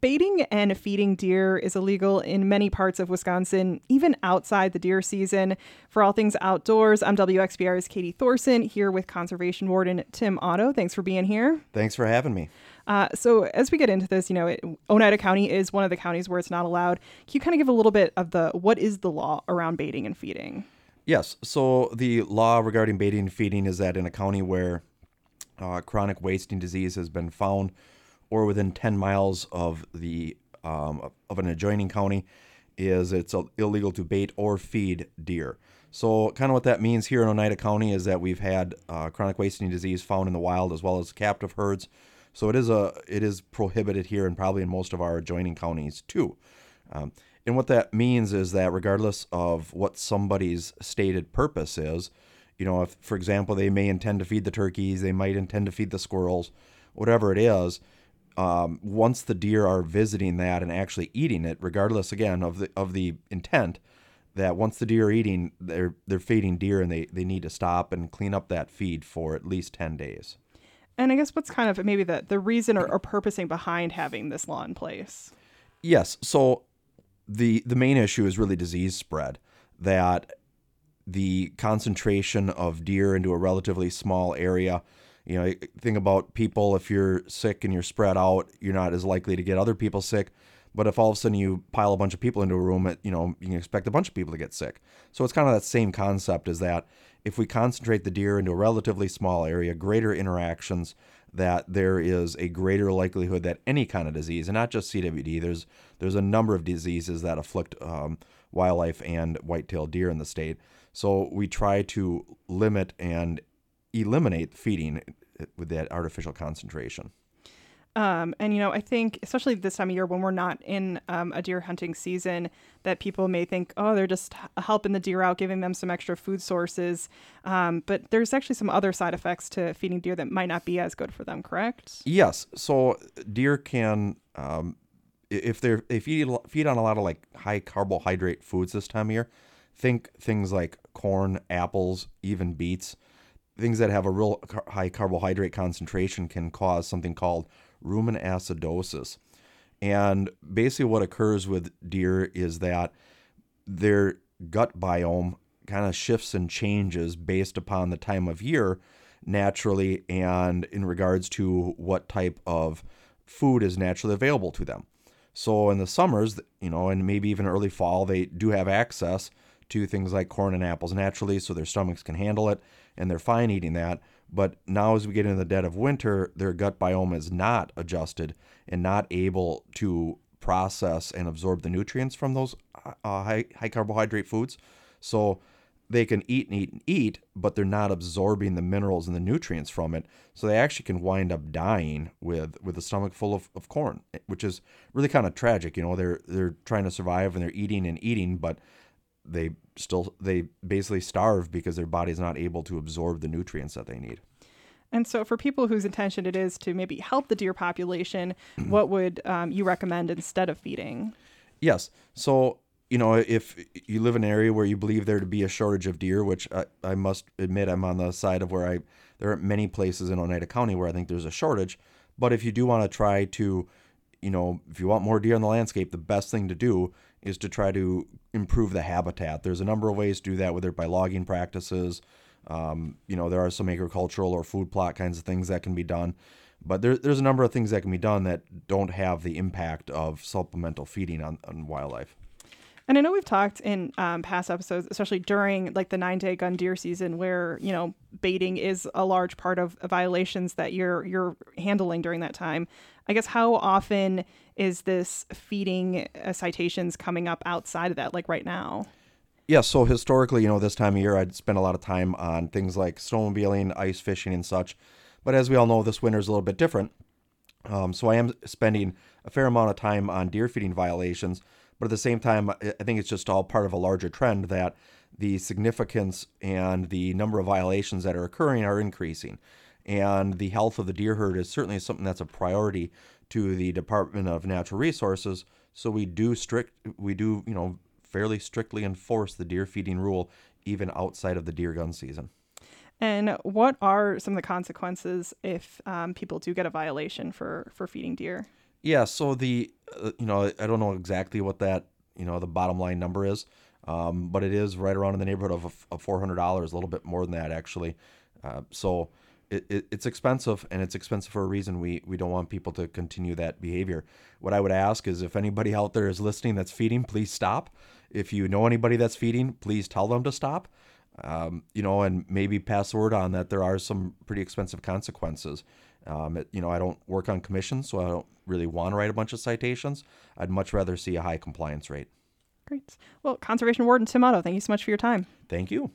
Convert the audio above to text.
baiting and feeding deer is illegal in many parts of Wisconsin, even outside the deer season. For all things outdoors, I'm WXPR's Katie Thorson here with Conservation Warden Tim Otto. Thanks for being here. Thanks for having me. Uh, so, as we get into this, you know, it, Oneida County is one of the counties where it's not allowed. Can you kind of give a little bit of the what is the law around baiting and feeding? Yes. So, the law regarding baiting and feeding is that in a county where uh, chronic wasting disease has been found, or within 10 miles of the um, of an adjoining county, is it's illegal to bait or feed deer. So, kind of what that means here in Oneida County is that we've had uh, chronic wasting disease found in the wild as well as captive herds so it is a it is prohibited here and probably in most of our adjoining counties too. Um, and what that means is that regardless of what somebody's stated purpose is, you know, if for example they may intend to feed the turkeys, they might intend to feed the squirrels, whatever it is, um, once the deer are visiting that and actually eating it, regardless again of the of the intent, that once the deer are eating, they're they're feeding deer and they, they need to stop and clean up that feed for at least ten days. And I guess what's kind of maybe the, the reason or, or purposing behind having this law in place? Yes. So the the main issue is really disease spread. That the concentration of deer into a relatively small area. You know, think about people. If you're sick and you're spread out, you're not as likely to get other people sick. But if all of a sudden you pile a bunch of people into a room, you know, you can expect a bunch of people to get sick. So it's kind of that same concept as that if we concentrate the deer into a relatively small area, greater interactions, that there is a greater likelihood that any kind of disease, and not just CWD, there's there's a number of diseases that afflict um, wildlife and white-tailed deer in the state. So we try to limit and eliminate feeding with that artificial concentration. Um, and you know, I think especially this time of year when we're not in um, a deer hunting season, that people may think, oh, they're just helping the deer out, giving them some extra food sources. Um, but there's actually some other side effects to feeding deer that might not be as good for them. Correct? Yes. So deer can, um, if they're if you feed on a lot of like high carbohydrate foods this time of year, think things like corn, apples, even beets. Things that have a real high carbohydrate concentration can cause something called rumen acidosis. And basically, what occurs with deer is that their gut biome kind of shifts and changes based upon the time of year naturally and in regards to what type of food is naturally available to them. So in the summers, you know, and maybe even early fall, they do have access to things like corn and apples naturally, so their stomachs can handle it and they're fine eating that. But now, as we get into the dead of winter, their gut biome is not adjusted and not able to process and absorb the nutrients from those uh, high, high carbohydrate foods. So they can eat and eat and eat, but they're not absorbing the minerals and the nutrients from it. So they actually can wind up dying with with a stomach full of, of corn, which is really kind of tragic. You know, they're they're trying to survive and they're eating and eating, but they still they basically starve because their body's not able to absorb the nutrients that they need. And so, for people whose intention it is to maybe help the deer population, what would um, you recommend instead of feeding? Yes. So, you know, if you live in an area where you believe there to be a shortage of deer, which I, I must admit I'm on the side of where I there aren't many places in Oneida County where I think there's a shortage. But if you do want to try to, you know, if you want more deer in the landscape, the best thing to do is to try to improve the habitat. There's a number of ways to do that, whether by logging practices. Um, you know, there are some agricultural or food plot kinds of things that can be done. But there, there's a number of things that can be done that don't have the impact of supplemental feeding on, on wildlife. And I know we've talked in um, past episodes, especially during like the nine day gun deer season, where you know baiting is a large part of violations that you're you're handling during that time. I guess how often is this feeding uh, citations coming up outside of that, like right now? Yeah, so historically, you know, this time of year, I'd spend a lot of time on things like snowmobiling, ice fishing, and such. But as we all know, this winter is a little bit different. Um, so I am spending a fair amount of time on deer feeding violations. But at the same time, I think it's just all part of a larger trend that the significance and the number of violations that are occurring are increasing. And the health of the deer herd is certainly something that's a priority to the Department of Natural Resources. So we do strict, we do, you know, fairly strictly enforce the deer feeding rule even outside of the deer gun season. And what are some of the consequences if um, people do get a violation for for feeding deer? Yeah, so the uh, you know, I don't know exactly what that, you know, the bottom line number is, um, but it is right around in the neighborhood of, of four hundred dollars, a little bit more than that actually. Uh, so it, it, it's expensive, and it's expensive for a reason. We we don't want people to continue that behavior. What I would ask is if anybody out there is listening that's feeding, please stop. If you know anybody that's feeding, please tell them to stop. Um, you know, and maybe pass word on that there are some pretty expensive consequences. Um, it, you know, I don't work on commissions, so I don't really want to write a bunch of citations. I'd much rather see a high compliance rate. Great. Well, Conservation Warden Tim Otto, thank you so much for your time. Thank you.